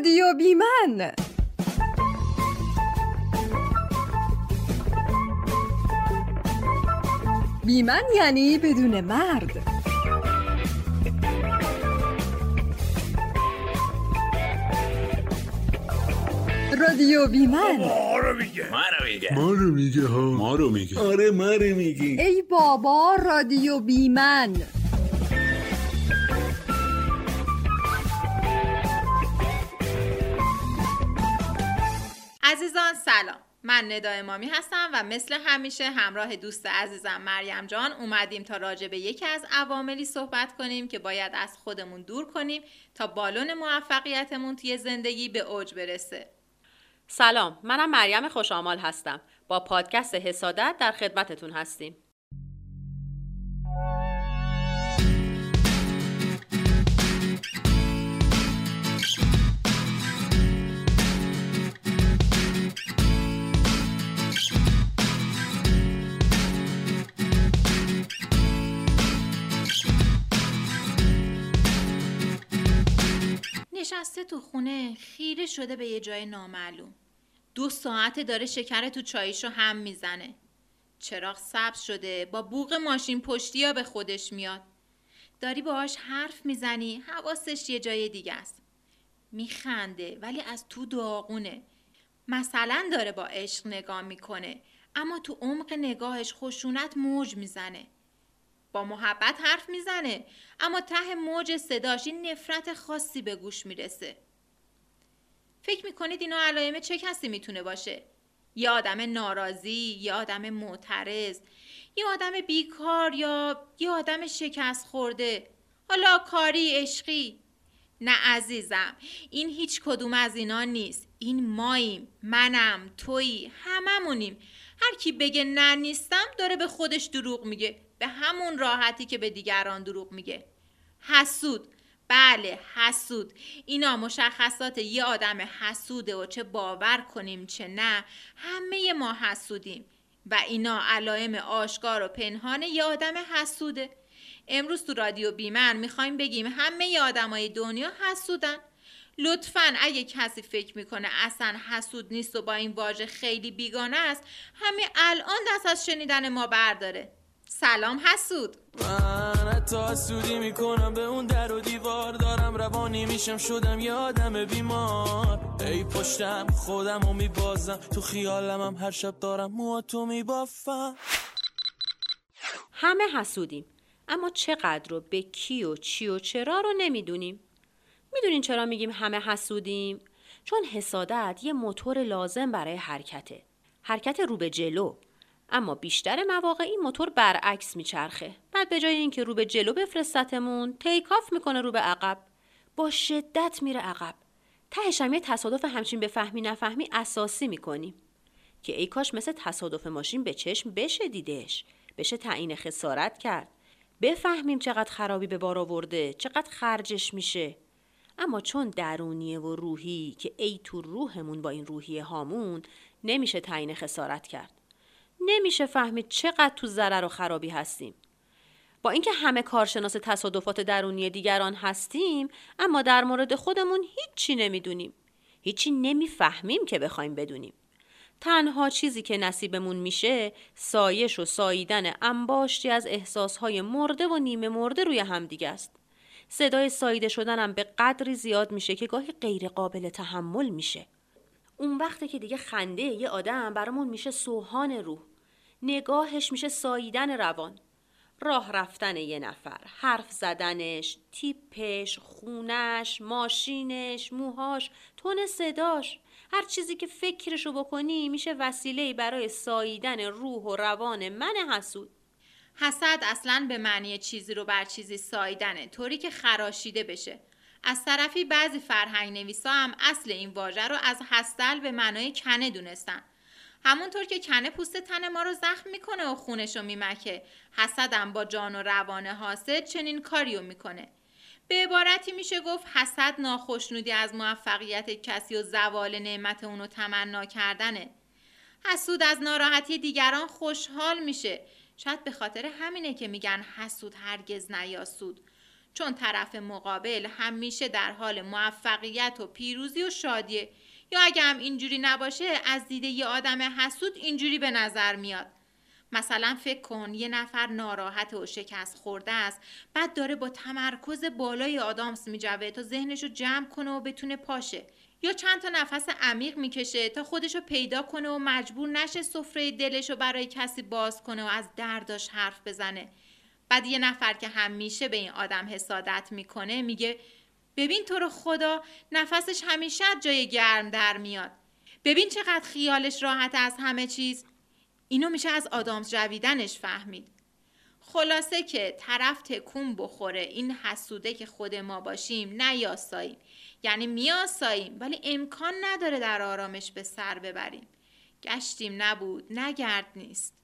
رادیو بیمن. بیمن یعنی بدون مرد رادیو بیمن. ما رو میگه. ما رو میگه. ما رو میگه ها. ما رو میگه. آره ما رو میگه ای بابا رادیو بیمن. عزیزان سلام. من ندا امامی هستم و مثل همیشه همراه دوست عزیزم مریم جان اومدیم تا راجع به یکی از عواملی صحبت کنیم که باید از خودمون دور کنیم تا بالون موفقیتمون توی زندگی به اوج برسه. سلام. منم مریم خوشامال هستم. با پادکست حسادت در خدمتتون هستیم. نشسته تو خونه خیره شده به یه جای نامعلوم. دو ساعت داره شکر تو چاییشو هم می‌زنه. چراغ سبز شده با بوق ماشین پشتی یا به خودش میاد. داری باهاش حرف می‌زنی حواسش یه جای دیگه است. میخنده ولی از تو داغونه. مثلا داره با عشق نگاه می‌کنه اما تو عمق نگاهش خشونت موج می‌زنه. با محبت حرف می‌زنه. اما ته موج صداش این نفرت خاصی به گوش می‌رسه. فکر می‌کنید اینا علائم چه کسی می‌تونه باشه؟ یه آدم ناراضی یه آدم معترض یه آدم بیکار یا یه آدم شکست خورده حالا کاری عشقی. نه عزیزم این هیچ کدوم از اینا نیست. این ماییم منم تویی هممونیم. هر کی بگه نه نیستم داره به خودش دروغ میگه. به همون راحتی که به دیگران دروغ میگه. حسود. بله حسود. اینا مشخصات یه آدم حسوده و چه باور کنیم چه نه. همه ما حسودیم. و اینا علائم آشکار و پنهان یه آدم حسوده. امروز تو رادیو بیمن می‌خوایم بگیم همه ی آدمای دنیا حسودن. لطفا اگه کسی فکر می‌کنه اصلا حسود نیست و با این واژه خیلی بیگانه است همه الان دست از شنیدن ما برداره. سلام حسود. من حتی حسودی می‌کنم به اون در و دیوار دارم روانی میشم شدم یه آدم بیمار. ای پشتم خودم رو میبازم تو خیالم هم هر شب دارم مواتو میبافم. همه حسودیم اما چقدر رو به کی و چی و چرا رو نمی‌دونیم. می‌دونین چرا میگیم همه حسودیم؟ چون حسادت یه موتور لازم برای حرکته. حرکت رو به جلو. اما بیشتر مواقع این موتور برعکس میچرخه. بعد به جای اینکه رو به جلو بفرستتمون تیکاف می‌کنه رو به عقب. با شدت میره عقب. تهش هم یه تصادف همچین به فهمی نفهمی اساسی می‌کنیم. که ای کاش مثل تصادف ماشین به چشم بشه دیدش بشه تعیین خسارت کرد. بفهمیم چقدر خرابی به بار آورده چقدر خرجش میشه. اما چون درونیه و روحی که ای تو روحمون با این روحیه هامون نمیشه تعیین خسارت کرد. نمیشه فهمید چقدر تو ضرر و خرابی هستیم. با اینکه همه کارشناس تصادفات درونی دیگران هستیم اما در مورد خودمون هیچی نمی‌دونیم. هیچی نمی‌فهمیم که بخوایم بدونیم. تنها چیزی که نصیبمون میشه سایش و ساییدن انباشتی از احساسهای مرده و نیمه مرده روی همدیگه است. صدای ساییده شدنم به قدری زیاد میشه که گاهی غیر قابل تحمل میشه. اون وقته که دیگه خنده یه آدم برامون میشه سوهان روح. نگاهش میشه ساییدن روان. راه رفتن یه نفر حرف زدنش تیپش خونش ماشینش موهاش تون صداش. هر چیزی که فکرشو بکنی میشه وسیله برای ساییدن روح و روان من حسود. حسد اصلا به معنی چیزی رو بر چیزی ساییدنه طوری که خراشیده بشه. از طرفی بعضی فرهنگ نویسا هم اصل این واژه رو از هستل به معنای کنه دونستن. همونطور که کنه پوست تن ما رو زخم می‌کنه و خونش رو میمکه. حسدم با جان و روان حاسد چنین کاریو می‌کنه. به عبارتی میشه گفت حسد ناخشنودی از موفقیت کسی و زوال نعمت اونو تمنا کردنه. حسود از ناراحتی دیگران خوشحال میشه. شاید به خاطر همینه که میگن حسود هرگز نیاسود. چون طرف مقابل همیشه در حال موفقیت و پیروزی و شادیه. یا اگه هم اینجوری نباشه از دیده یه آدم حسود اینجوری به نظر میاد. مثلا فکر کن یه نفر ناراحت و شکست خورده است بعد داره با تمرکز بالای آدامس میجوه تا ذهنشو جمع کنه و بتونه پاشه. یا چند تا نفس عمیق می‌کشه تا خودشو پیدا کنه و مجبور نشه سفره دلشو برای کسی باز کنه و از درداش حرف بزنه. بعد یه نفر که همیشه به این آدم حسادت می‌کنه میگه ببین تو رو خدا نفسش همیشه جای گرم در میاد. ببین چقدر خیالش راحت از همه چیز. اینو میشه از آدامز جویدنش فهمید. خلاصه که طرف تکون بخوره این حسوده که خود ما باشیم نیاساییم یعنی میاساییم ولی امکان نداره در آرامش به سر ببریم. گشتیم نبود نگرد نیست.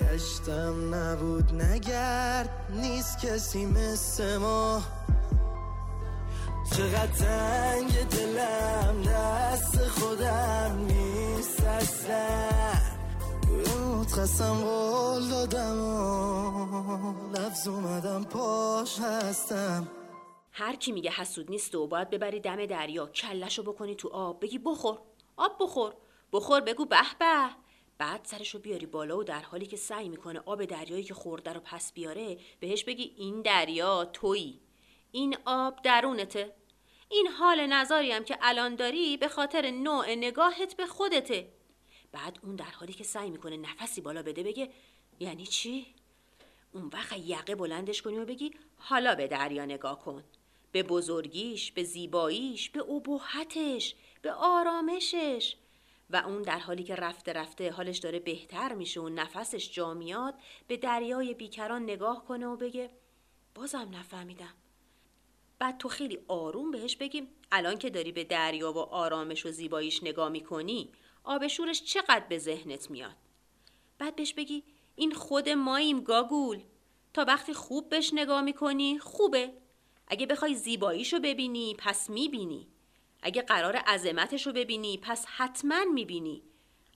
گشتم نبود نگرد نیست کسی مثل ما. چقدر تنگ دلم دست خودم نیست اصلا. قسم قول دادم و لفظ اومدم پاش هستم. هر کی میگه حسود نیست و باید ببری دم دریا کلشو بکنی تو آب بگی بخور آب بخور. بخور بگو به به. بعد سرشو بیاری بالا و در حالی که سعی می‌کنه آب دریایی که خورده رو پس بیاره بهش بگی این دریا تویی. این آب درونته. این حال نظاری هم که الان داری به خاطر نوع نگاهت به خودته. بعد اون در حالی که سعی می‌کنه نفسی بالا بده بگه یعنی چی؟ اون وقت یقه بلندش کنی و بگی حالا به دریا نگاه کن. به بزرگیش به زیباییش به ابهتش به آرامشش. و اون در حالی که رفته رفته حالش داره بهتر میشه و نفسش جا میاد به دریای بیکران نگاه کنه و بگه بازم نفهمیدم. بعد تو خیلی آروم بهش بگیم الان که داری به دریا و آرامش و زیباییش نگاه می‌کنی آب شورش چقدر به ذهنت میاد؟ بعد بهش بگی این خود ماییم گاگول تا وقتی خوب بهش نگاه می‌کنی خوبه. اگه بخوای زیباییشو ببینی پس می‌بینی. اگه قرار عظمتشو ببینی پس حتما می‌بینی.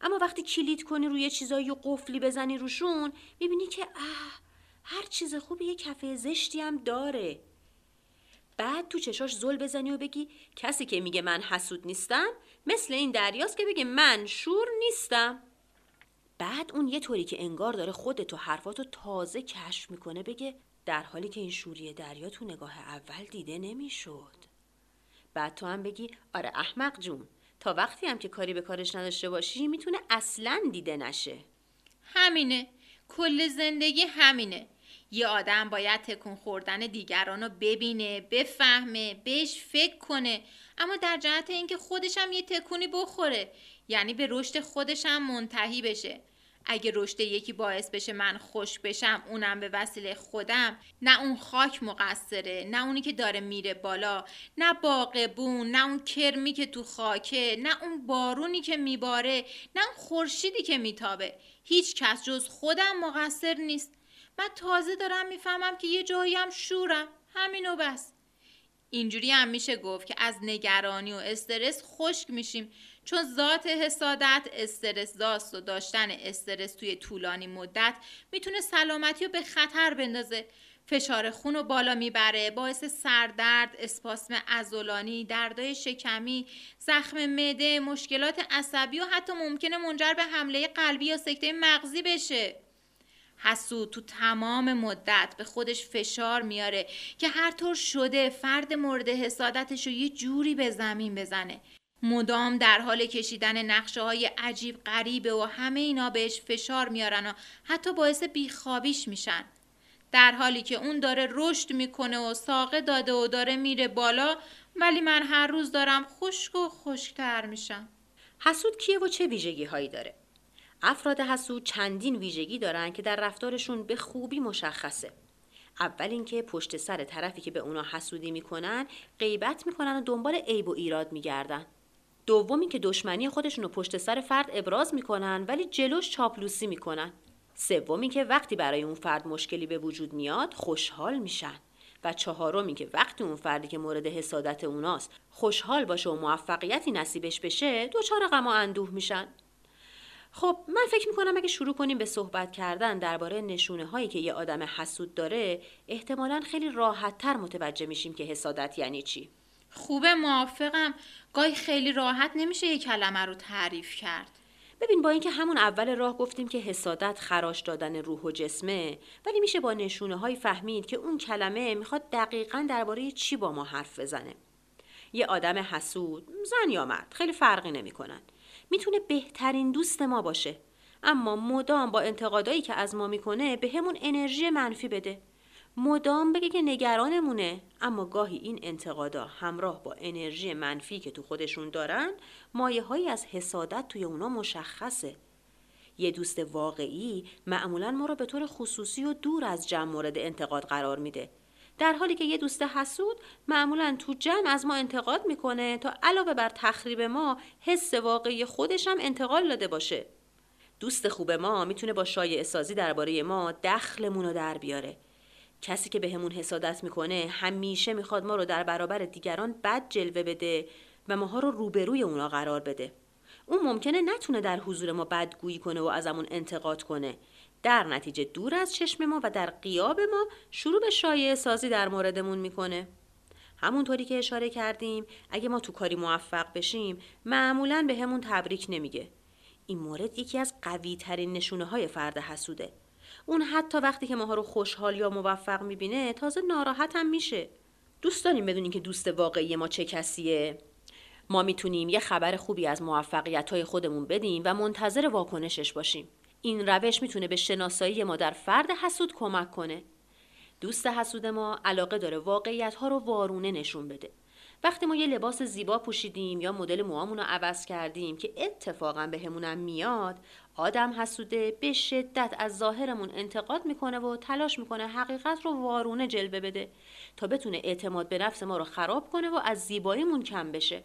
اما وقتی کلید کنی روی چیزایی و قفلی بزنی روشون می‌بینی که اه هر چیز خوبی یه کفه زشتی هم داره. بعد تو چشاش زل بزنی و بگی کسی که میگه من حسود نیستم مثل این دریاست که بگه من شور نیستم. بعد اون یه طوری که انگار داره خودتو حرفاتو تازه کشف می‌کنه بگه در حالی که این شوری دریا تو نگاه اول دیده نمی‌شد. بعد تو هم بگی آره احمق جون تا وقتی هم که کاری به کارش نداشته باشی می‌تونه اصلا دیده نشه. همینه. کل زندگی همینه. یه آدم باید تکون خوردن دیگران رو ببینه بفهمه بهش فکر کنه. اما در جهت اینکه خودش هم یه تکونی بخوره یعنی به رشد خودش هم منتهی بشه. اگه رشد یکی باعث بشه من خوش بشم اونم به وسیله خودم نه اون خاک مقصره نه اونی که داره میره بالا نه باقبون نه اون کرمی که تو خاکه نه اون بارونی که میباره نه اون خورشیدی که میتابه. هیچ کس جز خودم مقصر نیست. من تازه دارم می‌فهمم که یه جایی هم شورم. همینو بس. اینجوری هم میشه گفت که از نگرانی و استرس خشک میشیم. چون ذات حسادت استرس داست و داشتن استرس توی طولانی مدت می‌تونه سلامتی رو به خطر بندازه. فشار خون رو بالا می‌بره باعث سردرد، اسپاسم ازولانی، دردای شکمی، زخم معده، مشکلات عصبی و حتی ممکنه منجر به حمله قلبی یا سکته مغزی بشه. حسود تو تمام مدت به خودش فشار میاره که هر طور شده فرد مورد حسادتش رو یه جوری به زمین بزنه. مدام در حال کشیدن نقشه های عجیب غریبه و همه اینا بهش فشار میارن و حتی باعث بیخوابیش میشن. در حالی که اون داره رشد می‌کنه و ساقه داده و داره میره بالا ولی من هر روز دارم خشک و خشکتر میشم. حسود کیه و چه ویژگی هایی داره؟ افراد حسود چندین ویژگی دارن که در رفتارشون به خوبی مشخصه. اول اینکه پشت سر طرفی که به اونا حسودی می‌کنن غیبت می‌کنن و دنبال عیب و ایراد میگردن. دوم اینکه دشمنی خودشون رو پشت سر فرد ابراز می‌کنن ولی جلوش چاپلوسی می‌کنن. سوم اینکه وقتی برای اون فرد مشکلی به وجود میاد خوشحال میشن. و چهارم اینکه وقتی اون فردی که مورد حسادت اوناست خوشحال باشه و موفقیتی نصیبش بشه دچار غم و اندوه میشن. خب من فکر می‌کنم اگه شروع کنیم به صحبت کردن درباره نشونه هایی که یه آدم حسود داره احتمالا خیلی راحت تر متوجه میشیم که حسادت یعنی چی. خوبه موافقم. گاهی خیلی راحت نمیشه یه کلمه رو تعریف کرد. ببین با اینکه همون اول راه گفتیم که حسادت خراش دادن روح و جسمه ولی میشه با نشونه های فهمید که اون کلمه می‌خواد دقیقا درباره چی با ما حرف بزنه. یه آدم حسود زن یا مرد خیلی فرقی نمی‌کنن. می‌تونه بهترین دوست ما باشه. اما مدام با انتقادایی که از ما می‌کنه به همون انرژی منفی بده. مدام بگه که نگرانمونه اما گاهی این انتقادا همراه با انرژی منفی که تو خودشون دارن مایه هایی از حسادت توی اونا مشخصه. یه دوست واقعی معمولا ما رو به طور خصوصی و دور از جمع مورد انتقاد قرار میده. در حالی که یه دوست حسود معمولا تو جمع از ما انتقاد می‌کنه تا علاوه بر تخریب ما حس واقعی خودش هم انتقال داده باشه. دوست خوب ما می‌تونه با شایع سازی درباره ما دخلمون رو در بیاره. کسی که بهمون به حسادت می‌کنه همیشه می‌خواد ما رو در برابر دیگران بد جلوه بده و ماها رو روبروی اونا قرار بده. اون ممکنه نتونه در حضور ما بدگویی کنه و ازمون انتقاد کنه. در نتیجه دور از چشم ما و در قیاب ما شروع به شایع سازی در موردمون می‌کنه. همونطوری که اشاره کردیم اگه ما تو کاری موفق بشیم معمولا به همون تبریک نمیگه. این مورد یکی از قوی ترین نشونه های فرد حسوده. اون حتی وقتی که ماها رو خوشحال یا موفق می‌بینه تازه ناراحت هم میشه. دوست داریم بدونیم که دوست واقعی ما چه کسیه؟ ما می‌تونیم یه خبر خوبی از موفقیت های خودمون بدیم و منتظر واکنشش باشیم. این روش می‌تونه به شناسایی ما در فرد حسود کمک کنه. دوست حسود ما علاقه داره واقعیت ها رو وارونه نشون بده. وقتی ما یه لباس زیبا پوشیدیم یا مدل موامون رو عوض کردیم که اتفاقا بهمونم میاد آدم حسوده به شدت از ظاهرمون انتقاد می‌کنه و تلاش می‌کنه حقیقت رو وارونه جلوه بده تا بتونه اعتماد به نفس ما رو خراب کنه و از زیباییمون کم بشه.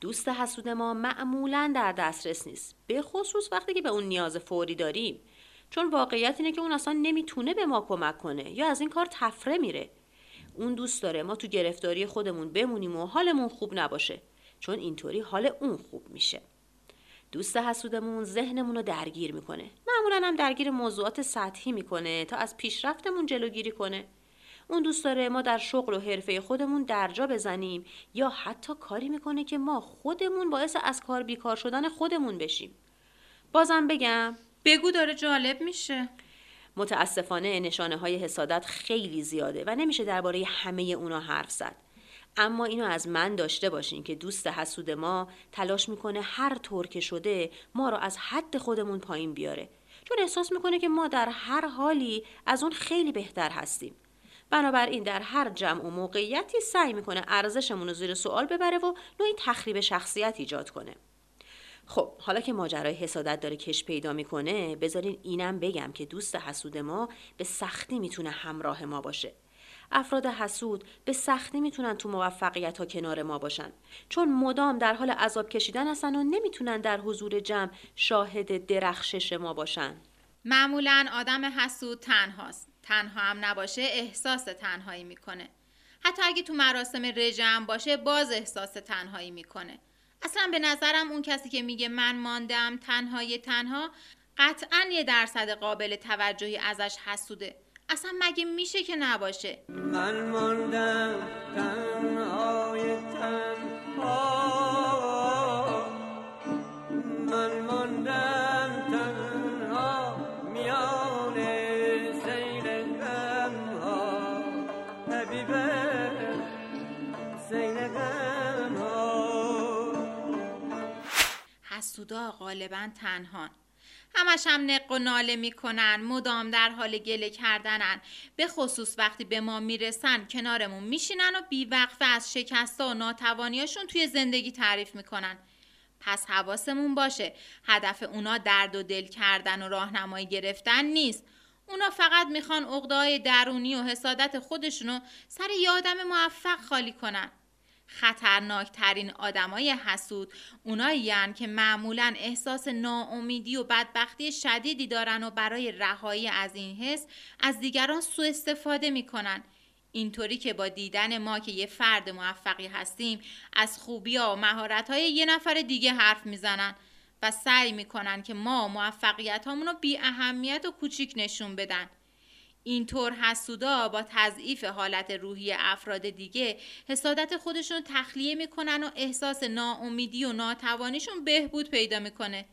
دوست حسود ما معمولا در دسترس نیست به خصوص وقتی که به اون نیاز فوری داریم. چون واقعیت اینه که اون اصلا نمی‌تونه به ما کمک کنه یا از این کار تفره میره. اون دوست داره ما تو گرفتاری خودمون بمونیم و حالمون خوب نباشه چون اینطوری حال اون خوب میشه. دوست حسودمون ذهنمون رو درگیر می‌کنه. معمولا هم درگیر موضوعات سطحی می‌کنه تا از پیشرفتمون جلوگیری کنه. اون دوست داره ما در شغل و حرفه خودمون درجا بزنیم. یا حتی کاری می‌کنه که ما خودمون باعث از کار بیکار شدن خودمون بشیم. بازم بگم. بگو داره جالب میشه. متاسفانه نشانه های حسادت خیلی زیاده و نمیشه درباره همه اونا حرف زد. اما اینو از من داشته باشین که دوست حسود ما تلاش می‌کنه هر طور که شده ما رو از حد خودمون پایین بیاره. چون احساس می‌کنه که ما در هر حالی از اون خیلی بهتر هستیم. بنابراین در هر جمع و موقعیتی سعی می‌کنه ارزشمون رو زیر سوال ببره و نوعی تخریب شخصیت ایجاد کنه. خب حالا که ماجرای حسادت داره کش پیدا می‌کنه بذارین اینم بگم که دوست حسود ما به سختی می‌تونه همراه ما باشه. افراد حسود به سختی می‌تونن تو موفقیت ها کنار ما باشن. چون مدام در حال عذاب کشیدن هستن و نمی‌تونن در حضور جمع شاهد درخشش ما باشن. معمولا آدم حسود تنهاست. تنها هم نباشه احساس تنهایی می‌کنه. حتی اگه تو مراسم رجم باشه باز احساس تنهایی می‌کنه. اصلا به نظرم اون کسی که میگه من ماندم تنهای تنها قطعا یه درصد قابل توجهی ازش حسوده. اصلا مگه میشه که نباشه؟ من ماندم تنهای غالبا تنهان. همش هم نق و ناله می‌کنن مدام در حال گله کردنن. به خصوص وقتی به ما می‌رسن کنارمون میشینن و بیوقفه از شکستا و ناتوانیاشون توی زندگی تعریف می‌کنن. پس حواسمون باشه هدف اونا درد و دل کردن و راهنمایی گرفتن نیست. اونا فقط می‌خوان عقده‌های درونی و حسادت خودشونو سر یه آدم موفق خالی کنن. خطرناکترین آدمای حسود اونایی که معمولا احساس ناامیدی و بدبختی شدیدی دارن و برای رهایی از این حس از دیگران سوء استفاده می‌کنن اینطوری که با دیدن ما که یه فرد موفقی هستیم از خوبی ها و مهارت های یه نفر دیگه حرف می‌زنن و سعی می‌کنن که ما موفقیت رو بی اهمیت و کوچیک نشون بدن. اینطور حسودا با تضعیف حالت روحی افراد دیگه حسادت خودشون تخلیه می‌کنن و احساس ناامیدی و ناتوانیشون بهبود پیدا می‌کنه.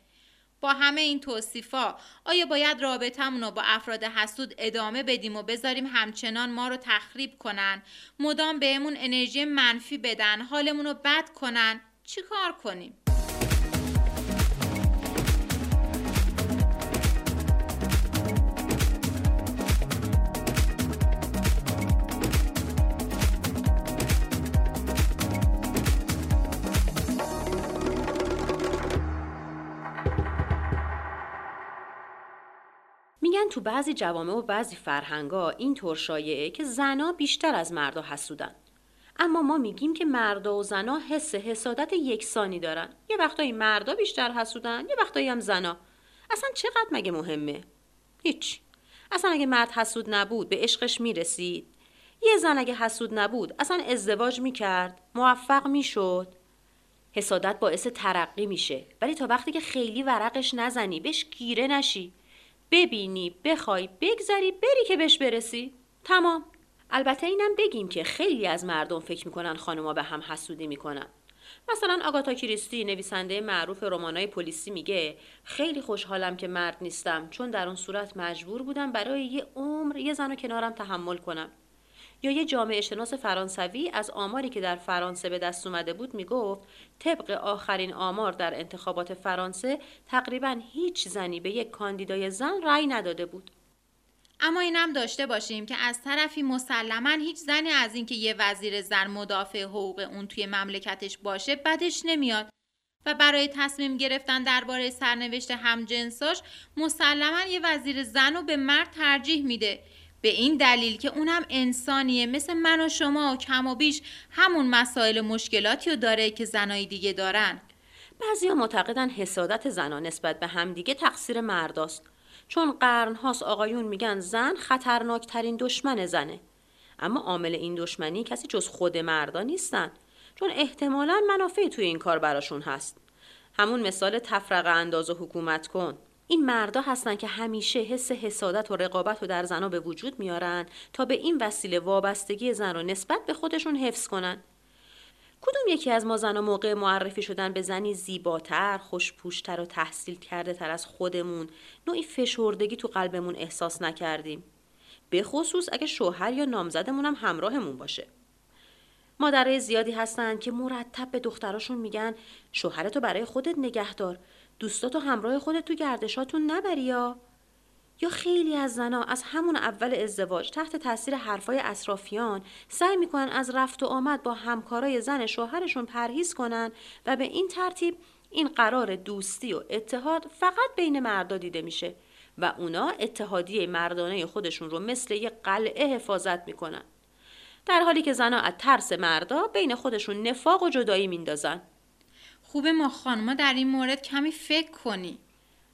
با همه این توصیفا آیا باید رابطمون رو با افراد حسود ادامه بدیم و بذاریم همچنان ما رو تخریب کنن مدام بهمون انرژی منفی بدن حالمون رو بد کنن چی کار کنیم؟ تو بعضی جوامع و بعضی فرهنگا این طور شایعه که زنا بیشتر از مردا حسودن. اما ما میگیم که مردا و زنا حس حسادت یکسانی دارن. یه وقتایی مردا بیشتر حسودن یه وقتایی هم زنا. اصلا چقدر مگه مهمه؟ هیچ. اصلا اگه مرد حسود نبود به عشقش می‌رسید. یه زن اگه حسود نبود اصلا ازدواج می‌کرد موفق می‌شد. حسادت باعث ترقی میشه. ولی تا وقتی که خیلی ورقش نزنی بهش گیره نشی. ببینی بخوای بگذری بری که بهش برسی. تمام. البته اینم بگیم که خیلی از مردم فکر می‌کنن خانوما به هم حسودی می‌کنن. مثلا آگاتا کریستی نویسنده معروف رمانای پلیسی میگه خیلی خوشحالم که مرد نیستم چون در اون صورت مجبور بودم برای یه عمر یه زن کنارم تحمل کنم. یا یه جامعه شناس فرانسوی از آماری که در فرانسه به دست اومده بود می‌گفت طبق آخرین آمار در انتخابات فرانسه تقریبا هیچ زنی به یک کاندیدای زن رأی نداده بود. اما اینم داشته باشیم که از طرفی مسلما هیچ زنی از اینکه یه وزیر زن مدافع حقوق اون توی مملکتش باشه بدش نمیاد. و برای تصمیم گرفتن درباره سرنوشت همجنساش مسلما یه وزیر زن رو به مرد ترجیح میده. به این دلیل که اونم انسانیه. مثل من و شما و کم و بیش همون مسائل مشکلاتی رو داره که زنای دیگه دارن. بعضیا معتقدن حسادت زنان نسبت به همدیگه تقصیر مرداست. چون قرنهاست آقایون میگن زن خطرناکترین دشمن زنه. اما عامل این دشمنی کسی جز خود مردا نیستن. چون احتمالا منافعی توی این کار براشون هست. همون مثال تفرقه انداز و حکومت کن. این مردا هستن که همیشه حس حسادت و رقابت رو در زنا به وجود میارن تا به این وسیله وابستگی زن رو نسبت به خودشون حفظ کنن کدوم یکی از ما زنها موقع معرفی شدن به زنی زیباتر، خوشپوشتر و تحصیل کرده تر از خودمون نوعی فشردگی تو قلبمون احساس نکردیم. به خصوص اگه شوهر یا نامزدمون هم همراهمون باشه. مادرای زیادی هستن که مرتب به دختراشون میگن شوهرتو برای خودت نگهدار دوستاتو همراه خودت تو گردشاتون نبری یا؟ یا خیلی از زنا از همون اول ازدواج تحت تاثیر حرفای اطرافیان سعی می‌کنن از رفت و آمد با همکارای زن شوهرشون پرهیز کنن و به این ترتیب این قرار دوستی و اتحاد فقط بین مردا دیده میشه و اونا اتحادیه مردانه خودشون رو مثل یه قلعه حفاظت می‌کنن. در حالی که زنا از ترس مردا بین خودشون نفاق و جدایی میندازن. خوبه ما خانما در این مورد کمی فکر کنی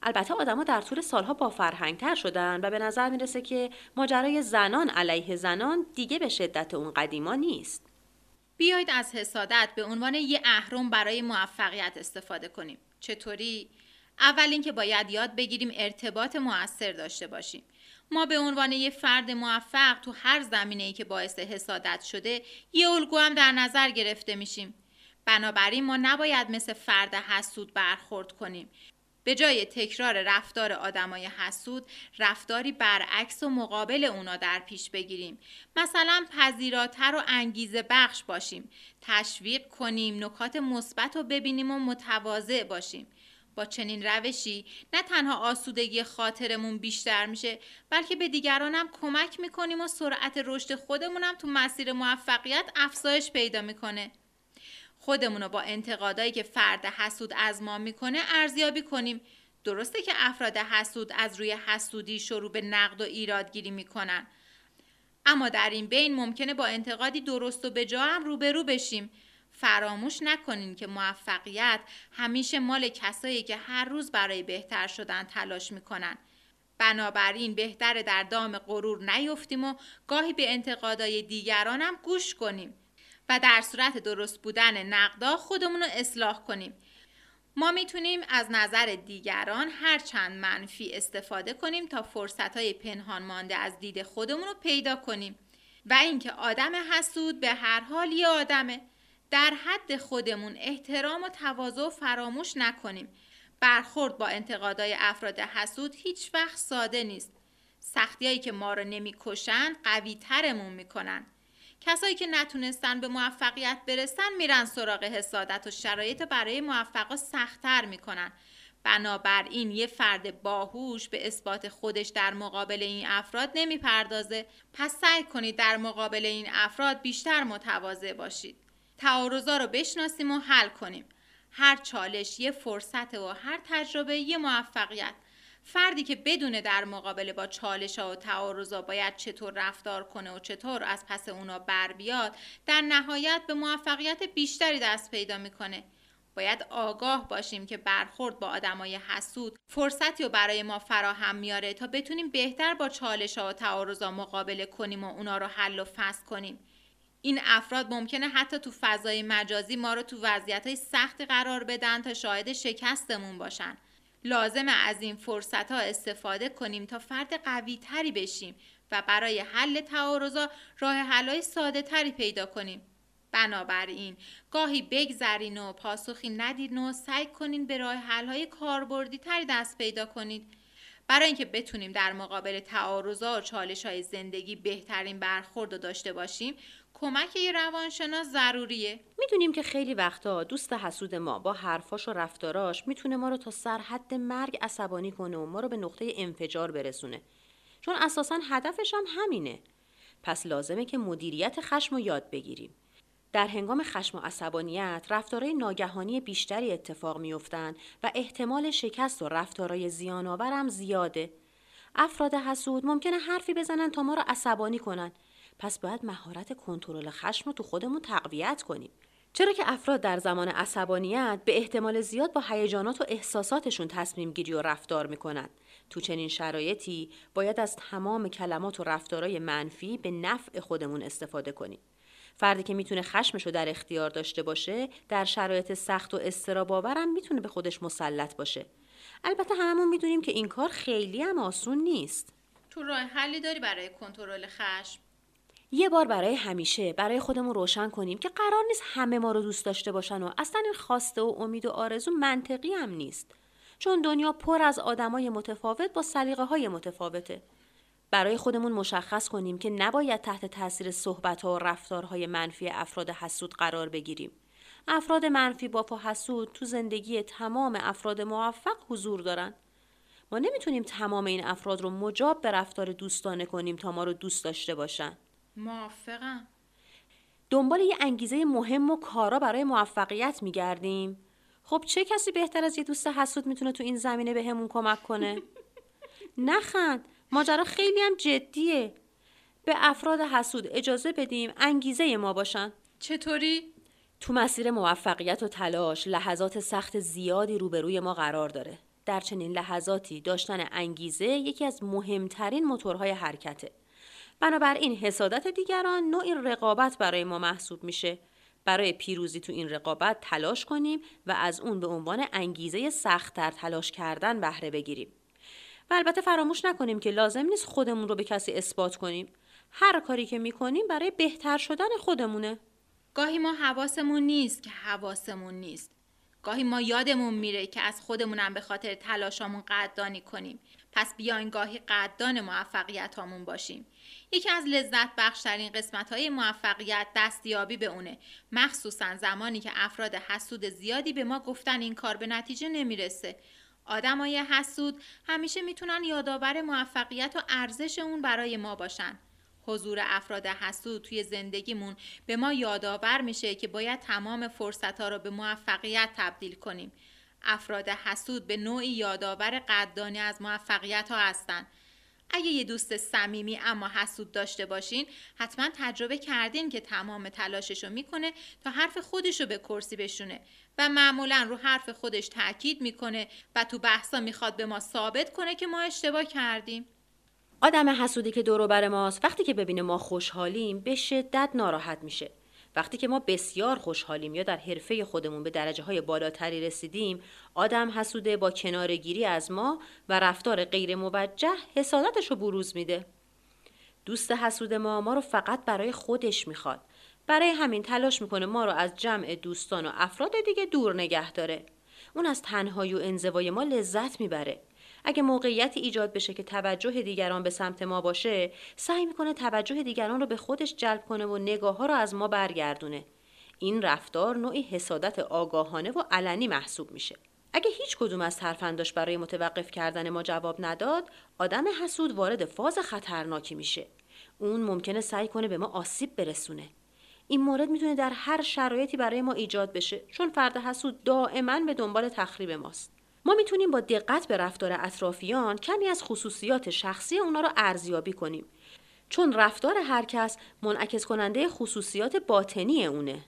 البته آدما در طول سالها با فرهنگتر شدن و به نظر می‌رسه که ماجرای زنان علیه زنان دیگه به شدت اون قدیما نیست. بیایید از حسادت به عنوان یه اهرم برای موفقیت استفاده کنیم. چطوری؟ اول اینکه باید یاد بگیریم ارتباط موثر داشته باشیم. ما به عنوان یه فرد موفق تو هر زمینه ای که باعث حسادت شده یه الگو هم در نظر گرفته میشیم. بنابراین ما نباید مثل فرد حسود برخورد کنیم. به جای تکرار رفتار آدمای حسود رفتاری برعکس و مقابل اونا در پیش بگیریم. مثلا پذیراتر و انگیزه بخش باشیم. تشویق کنیم نکات مثبت رو ببینیم و متواضع باشیم. با چنین روشی نه تنها آسودگی خاطرمون بیشتر میشه بلکه به دیگرانم کمک می‌کنیم و سرعت رشد خودمونم تو مسیر موفقیت افزایش پیدا می‌کنه. خودمون رو با انتقادایی که فرد حسود از ما می‌کنه ارزیابی کنیم. درسته که افراد حسود از روی حسودی شروع به نقد و ایرادگیری می‌کنن. اما در این بین ممکنه با انتقادی درست و به جا هم روبرو بشیم. فراموش نکنین که موفقیت همیشه مال کسایی که هر روز برای بهتر شدن تلاش می‌کنن. بنابراین بهتره در دام غرور نیفتیم و گاهی به انتقادای دیگرانم گوش کنیم. و در صورت درست بودن نقدا خودمون رو اصلاح کنیم. ما می‌تونیم از نظر دیگران هر چند منفی استفاده کنیم تا فرصت های پنهان مانده از دید خودمون رو پیدا کنیم. و اینکه آدم حسود به هر حال یه آدمه. در حد خودمون احترام و تواضع فراموش نکنیم. برخورد با انتقادهای افراد حسود هیچ وقت ساده نیست. سختیایی که ما رو نمی‌کشن قوی ترمون می‌کنن. کسایی که نتونستن به موفقیت برسن میرن سراغ حسادت و شرایط برای موفقا سختتر می‌کنن. بنابراین یه فرد باهوش به اثبات خودش در مقابل این افراد نمی‌پردازه. پس سعی کنید در مقابل این افراد بیشتر متواضع باشید. تعارضا رو بشناسیم و حل کنیم. هر چالش یه فرصت و هر تجربه یه موفقیت. فردی که بدونه در مقابله با چالش ها و تعارضا باید چطور رفتار کنه و چطور از پس اونا بر بیاد در نهایت به موفقیت بیشتری دست پیدا می‌کنه. باید آگاه باشیم که برخورد با آدمای حسود فرصتی رو برای ما فراهم میاره تا بتونیم بهتر با چالش ها و تعارضا مقابله کنیم و اونا رو حل و فصل کنیم. این افراد ممکنه حتی تو فضای مجازی ما رو تو وضعیت های سختی قرار بدن تا شاهد شکستمون باشن. لازم از این فرصت ها استفاده کنیم تا فرد قوی تری بشیم و برای حل تعارضا راه حلای ساده تری پیدا کنیم. بنابراین گاهی بگذرین و پاسخی ندید و سعی کنین به راه حلهای کاربردی تری دست پیدا کنید. برای اینکه بتونیم در مقابل تعارضا و چالش های زندگی بهترین برخورد داشته باشیم کمک یه روانشناس ضروریه. می‌دونیم که خیلی وقتا دوست حسود ما با حرفاش و رفتاراش می‌تونه ما رو تا سرحد مرگ عصبانی کنه و ما رو به نقطه انفجار برسونه. چون اساسا هدفش هم همینه. پس لازمه که مدیریت خشم رو یاد بگیریم. در هنگام خشم و عصبانیت رفتارهای ناگهانی بیشتری اتفاق میافتند و احتمال شکست و رفتارهای زیان هم زیاده. افراد حسود ممکنه حرفی بزنن تا ما رو عصبانی کنن. پس باید مهارت کنترل خشم رو تو خودمون تقویت کنیم. چرا که افراد در زمان عصبانیت به احتمال زیاد با هیجانات و احساساتشون تصمیم گیری و رفتار می‌کنن. تو چنین شرایطی باید از تمام کلمات و رفتارهای منفی به نفع خودمون استفاده کنیم. فردی که می‌تونه خشمش رو در اختیار داشته باشه در شرایط سخت و استراباورم می‌تونه به خودش مسلط باشه. البته هممون می‌دونیم که این کار خیلی هم آسون نیست. تو راه حلی داری برای کنترل خشم؟ یه بار برای همیشه برای خودمون روشن کنیم که قرار نیست همه ما رو دوست داشته باشن و اصلا این خواسته و امید و آرزو منطقی هم نیست. چون دنیا پر از آدمای متفاوت با سلیقه های متفاوته. برای خودمون مشخص کنیم که نباید تحت تاثیر صحبت و رفتارهای منفی افراد حسود قرار بگیریم. افراد منفی با حسود تو زندگی تمام افراد موفق حضور دارن. ما نمی‌تونیم تمام این افراد رو مجاب به رفتار دوستانه کنیم تا ما رو دوست داشته باشن. موافقم. دنبال یه انگیزه مهم و کارا برای موفقیت میگردیم. خب چه کسی بهتر از یه دوست حسود می‌تونه تو این زمینه به همون کمک کنه؟ نخند. ماجرا خیلی هم جدیه. به افراد حسود اجازه بدیم انگیزه ما باشن. چطوری؟ تو مسیر موفقیت و تلاش لحظات سخت زیادی روبروی ما قرار داره. در چنین لحظاتی داشتن انگیزه یکی از مهمترین موتورهای حرکته. بنابراین حسادت دیگران نوعی رقابت برای ما محسوب میشه. برای پیروزی تو این رقابت تلاش کنیم و از اون به عنوان انگیزه سختتر تلاش کردن بهره بگیریم. و البته فراموش نکنیم که لازم نیست خودمون رو به کسی اثبات کنیم. هر کاری که می‌کنیم برای بهتر شدن خودمونه. گاهی ما حواسمون نیست که حواسمون نیست. گاهی ما یادمون میره که از خودمونم به خاطر تلاشامون قدردانی کنیم. پس بیاین گاهی قدردان موفقیت هامون باشیم. یکی از لذت بخشترین قسمت های موفقیت دستیابی به اونه. مخصوصا زمانی که افراد حسود زیادی به ما گفتن این کار به نتیجه نمی‌رسه. آدمای حسود همیشه می‌تونن یادآور موفقیت و ارزش اون برای ما باشن. حضور افراد حسود توی زندگیمون به ما یادآور میشه که باید تمام فرصت ها رو به موفقیت تبدیل کنیم. افراد حسود به نوعی یادآور قدردانی از موفقیت ها هستند. اگه یه دوست صمیمی اما حسود داشته باشین حتما تجربه کردین که تمام تلاششو می‌کنه تا حرف خودشو به کرسی بشونه و معمولا رو حرف خودش تاکید می‌کنه و تو بحثا می‌خواد به ما ثابت کنه که ما اشتباه کردیم. آدم حسودی که دورو بر ماست وقتی که ببینه ما خوشحالیم به شدت ناراحت میشه. وقتی که ما بسیار خوشحالیم یا در حرفه خودمون به درجه های بالاتری رسیدیم آدم حسوده با کنارگیری از ما و رفتار غیر موجه حسادتش رو بروز میده. دوست حسود ما ما رو فقط برای خودش می‌خواد. برای همین تلاش می‌کنه ما رو از جمع دوستان و افراد دیگه دور نگه داره. اون از تنهایی و انزوای ما لذت می‌بره. اگه موقعیتی ایجاد بشه که توجه دیگران به سمت ما باشه سعی می‌کنه توجه دیگران رو به خودش جلب کنه و نگاه ها رو از ما برگردونه. این رفتار نوعی حسادت آگاهانه و علنی محسوب میشه. اگه هیچ کدوم از ترفنداش برای متوقف کردن ما جواب نداد آدم حسود وارد فاز خطرناکی میشه. اون ممکنه سعی کنه به ما آسیب برسونه. این مورد می‌تونه در هر شرایطی برای ما ایجاد بشه چون فرد حسود دائما به دنبال تخریب ماست. ما می‌تونیم با دقت به رفتار اطرافیان کمی از خصوصیات شخصی اونا رو ارزیابی کنیم. چون رفتار هر کس منعکس کننده خصوصیات باطنی اونه.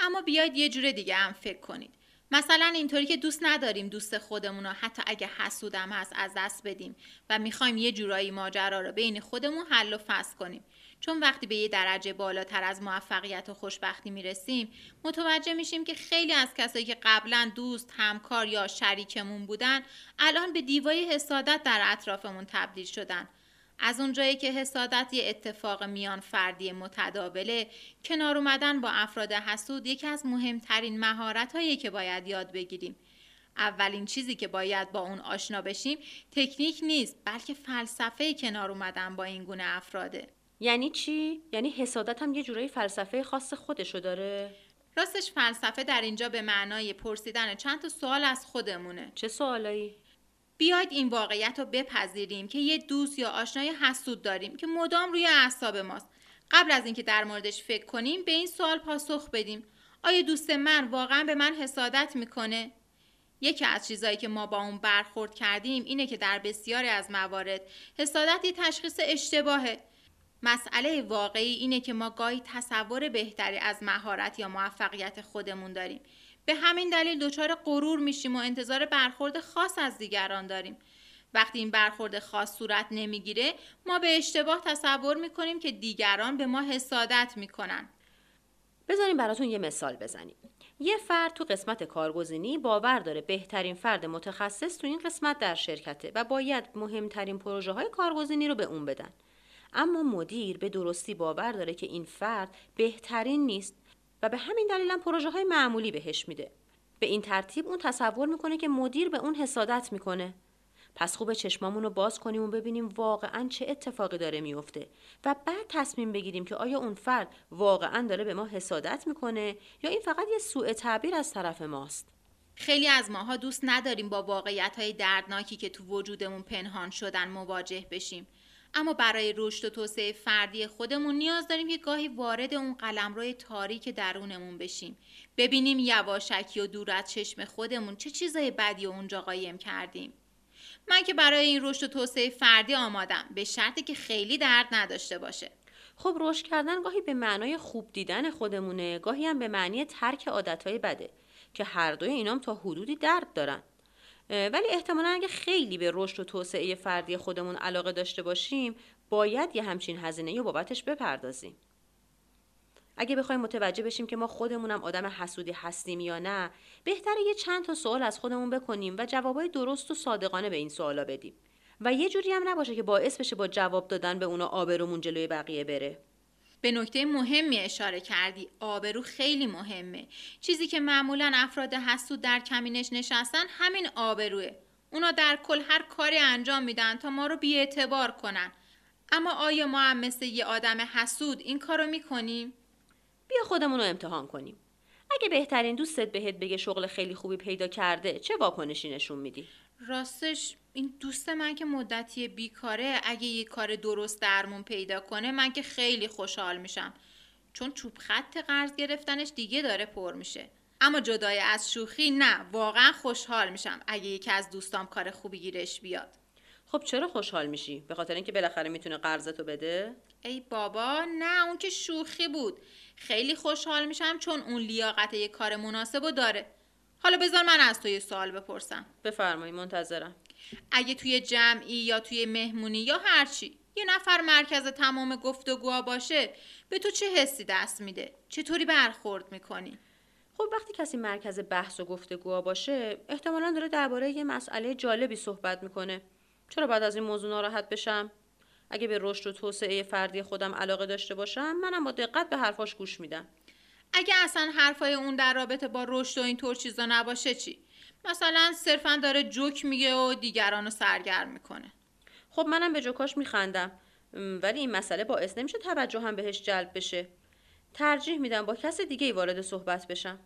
اما بیاید یه جور دیگه هم فکر کنید. مثلا اینطوری که دوست نداریم دوست خودمون رو حتی اگه حسودم هست از دست بدیم و می‌خوایم یه جورایی ماجرا رو بین خودمون حل و فصل کنیم. چون وقتی به یه درجه بالاتر از موفقیت و خوشبختی می‌رسیم متوجه میشیم که خیلی از کسایی که قبلا دوست همکار یا شریکمون بودن الان به دیوای حسادت در اطرافمون تبدیل شدن. از اونجایی که حسادت یه اتفاق میان فردی متداوله کنار اومدن با افراد حسود یکی از مهمترین مهارت که باید یاد بگیریم. اولین چیزی که باید با اون آشنا بشیم تکنیک نیست بلکه فلسفه کنار اومدن با این گونه افراده. یعنی چی؟ یعنی حسادت هم یه جورایی فلسفه خاص خودشو داره؟ راستش فلسفه در اینجا به معنای پرسیدن چند تا سوال از خودمونه. چه سوالایی بیاید این واقعیت رو بپذیریم که یه دوست یا آشنای حسود داریم که مدام روی اعصاب ماست. قبل از اینکه در موردش فکر کنیم به این سوال پاسخ بدیم. آیا دوست من واقعا به من حسادت می‌کنه؟ یکی از چیزهایی که ما با اون برخورد کردیم اینه که در بسیاری از موارد حسادت یه تشخیص اشتباهه. مسئله واقعی اینه که ما گاهی تصور بهتری از مهارت یا موفقیت خودمون داریم. به همین دلیل دچار غرور میشیم و انتظار برخورد خاص از دیگران داریم. وقتی این برخورد خاص صورت نمی‌گیره ما به اشتباه تصور می‌کنیم که دیگران به ما حسادت می‌کنن. بذاریم براتون یه مثال بزنیم. یه فرد تو قسمت کارگزینی باور داره بهترین فرد متخصص تو این قسمت در شرکته و باید مهمترین پروژه های کارگزینی رو به اون بدن. اما مدیر به درستی باور داره که این فرد بهترین نیست و به همین دلیل هم پروژه های معمولی بهش میده. به این ترتیب اون تصور می‌کنه که مدیر به اون حسادت می‌کنه. پس خوب چشمامون رو باز کنیم و ببینیم واقعا چه اتفاقی داره میفته و بعد تصمیم بگیریم که آیا اون فرد واقعا داره به ما حسادت می‌کنه یا این فقط یه سوء تعبیر از طرف ماست. خیلی از ماها دوست نداریم با واقعیت های دردناکی که تو وجودمون پنهان شدن مواجه بشیم. اما برای رشد و توسعه فردی خودمون نیاز داریم که گاهی وارد اون قلمرو تاریک درونمون بشیم. ببینیم یواشکی و دور از چشم خودمون چه چیزای بدی اونجا قایم کردیم. من که برای این رشد و توسعه فردی آمادم به شرطی که خیلی درد نداشته باشه. خب رشد کردن گاهی به معنای خوب دیدن خودمونه گاهی هم به معنی ترک عادتهای بده که هر دوی اینام تا حدودی درد دارن. ولی احتمالا اگه خیلی به رشد و توسعه فردی خودمون علاقه داشته باشیم باید یه همچین هزینه و بابتش بپردازیم. اگه بخوایم متوجه بشیم که ما خودمونم آدم حسودی هستیم یا نه بهتره یه چند تا سوال از خودمون بکنیم و جوابای درست و صادقانه به این سوالا بدیم. و یه جوری هم نباشه که باعث بشه با جواب دادن به اونا آبرومون جلوی بقیه بره. به نکته مهمی اشاره کردی. آبرو خیلی مهمه. چیزی که معمولا افراد حسود در کمینش نشستن همین آبروه. اونا در کل هر کاری انجام میدن تا ما رو بیاعتبار کنن. اما آیا ما هم مثل یه آدم حسود این کارو می‌کنیم؟ بیا خودمون رو امتحان کنیم. اگه بهترین دوستت بهت بگه شغل خیلی خوبی پیدا کرده چه واکنشی نشون میدی؟ راستش این دوست من که مدتی بیکاره اگه یه کار درست درمون پیدا کنه من که خیلی خوشحال میشم. چون چوب خط قرض گرفتنش دیگه داره پر میشه. اما جدای از شوخی نه واقعا خوشحال میشم اگه یکی از دوستام کار خوبی گیرش بیاد. خب چرا خوشحال میشی؟ به خاطر اینکه بالاخره می‌تونه قرضتو بده؟ ای بابا نه اون که شوخی بود. خیلی خوشحال میشم چون اون لیاقت یه کار مناسب و داره. حالا بذار من از تو یه سوال بپرسم. بفرمایی منتظرم. اگه توی جمعی یا توی مهمونی یا هرچی یه نفر مرکز تمام گفتگوها باشه به تو چه حسی دست میده؟ چطوری برخورد می‌کنی؟ خب وقتی کسی مرکز بحث و گفتگوها باشه احتمالا داره درباره یه مسئله جالبی صحبت می‌کنه. چرا بعد از این موضوع ناراحت بشم؟ اگه به رشد و توسعه فردی خودم علاقه داشته باشم منم با دقت به حرفاش گوش میدم. اگه اصلا حرفای اون در رابطه با رشد و اینطور چیزا نباشه چی؟ مثلا صرفا داره جوک میگه و دیگران رو سرگرم می‌کنه. خب منم به جوکاش میخندم. ولی این مسئله باعث نمیشه توجه هم بهش جلب بشه. ترجیح میدم با کس دیگه ای وارد صحبت بشم.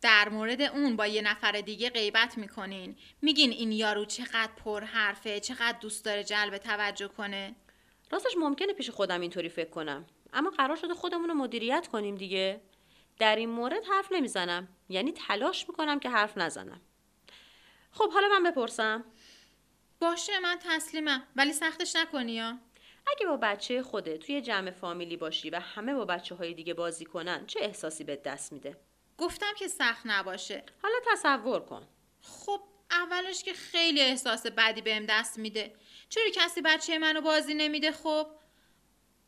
در مورد اون با یه نفر دیگه غیبت می‌کنین. میگین این یارو چقدر پر حرفه چقدر دوست داره جلب توجه کنه. راستش ممکنه پیش خودم اینطوری فکر کنم. اما قرار شده خودمون رو مدیریت کنیم دیگه. در این مورد حرف نمی‌زنم. یعنی تلاش می‌کنم که حرف نزنم. خب حالا من بپرسم. باشه من تسلیمم. ولی سختش نکنی یا اگه با بچه خوده توی جمع فامیلی باشی و همه با بچه های دیگه بازی کنن چه احساسی به دست میده؟ گفتم که سخت نباشه. حالا تصور کن. خب اولش که خیلی احساس بدی بهم دست میده. چرا کسی بچه منو بازی نمیده خب؟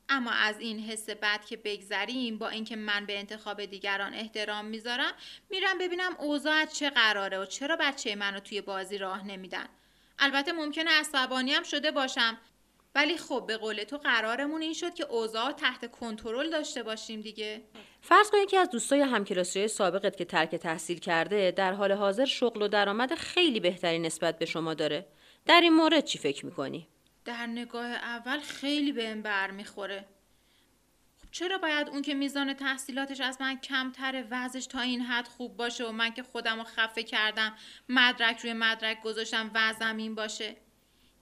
اما از این حس بد که بگذریم با اینکه من به انتخاب دیگران احترام می‌ذارم میرم ببینم اوضاع چه قراره و چرا بچه منو توی بازی راه نمیدن. البته ممکنه عصبانی هم شده باشم. ولی خب به قول تو قرارمون این شد که اوضاع تحت کنترل داشته باشیم دیگه. فرض کن یکی از دوستای همکلاسی سابقت که ترک تحصیل کرده در حال حاضر شغل و درآمد خیلی بهتری نسبت به شما داره. در این مورد چی فکر می‌کنی؟ در نگاه اول خیلی بهم بر می‌خوره خب چرا باید اون که میزان تحصیلاتش از من کمتره وضعش تا این حد خوب باشه و من که خودم رو خفه کردم مدرک روی مدرک گذاشتم وضعم این باشه؟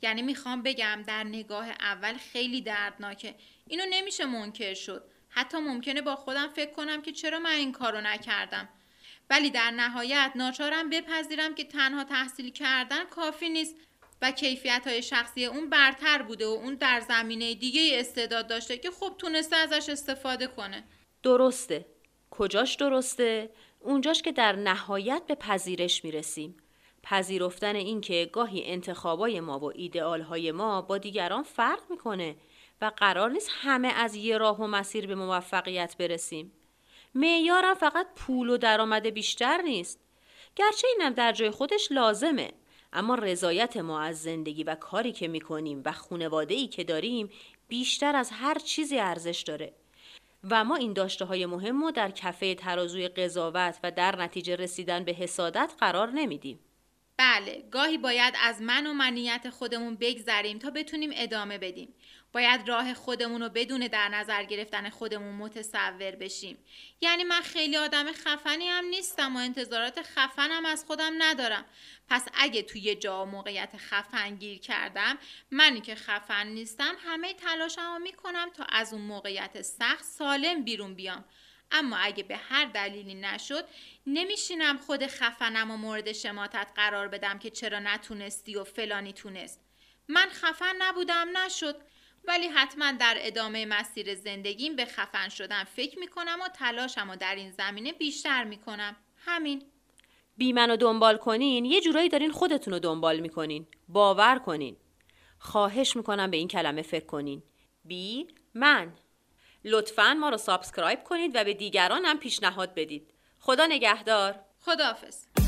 یعنی می‌خوام بگم در نگاه اول خیلی دردناکه. اینو نمیشه منکر شد. حتی ممکنه با خودم فکر کنم که چرا من این کارو نکردم. ولی در نهایت ناچارم بپذیرم که تنها تحصیل کردن کافی نیست. و کیفیت های شخصی اون برتر بوده و اون در زمینه دیگه استعداد داشته که خب تونسته ازش استفاده کنه. درسته. کجاش درسته؟ اونجاش که در نهایت به پذیرش می‌رسیم. پذیرفتن اینکه گاهی انتخابای ما و ایدئالهای ما با دیگران فرق می‌کنه و قرار نیست همه از یه راه و مسیر به موفقیت برسیم. معیارم فقط پول و درآمد بیشتر نیست. گرچه اینم در جای خودش لازمه. اما رضایت ما از زندگی و کاری که می‌کنیم و خونواده ای که داریم بیشتر از هر چیزی ارزش داره. و ما این داشته های مهم رو در کفه ترازوی قضاوت و در نتیجه رسیدن به حسادت قرار نمیدیم. بله گاهی باید از من و منیت خودمون بگذریم تا بتونیم ادامه بدیم. باید راه خودمون رو بدون در نظر گرفتن خودمون متصور بشیم. یعنی من خیلی آدم خفنی هم نیستم و انتظارات خفنم از خودم ندارم. پس اگه توی یه جا موقعیت خفن گیر کردم منی که خفن نیستم همه تلاشم رو می‌کنم تا از اون موقعیت سخت سالم بیرون بیام. اما اگه به هر دلیلی نشد نمیشینم خود خفنم و مورد شماتت قرار بدم که چرا نتونستی و فلانی تونست. من خفن نبودم نشد. ولی حتما در ادامه مسیر زندگیم به خفن شدن فکر می‌کنم و تلاشم و در این زمینه بیشتر می‌کنم. همین. بی منو دنبال کنین یه جورایی دارین خودتون رو دنبال می‌کنین. باور کنین. خواهش می‌کنم به این کلمه فکر کنین. بی من. لطفا ما رو سابسکرایب کنید و به دیگران هم پیشنهاد بدید. خدا نگهدار. خداحافظ.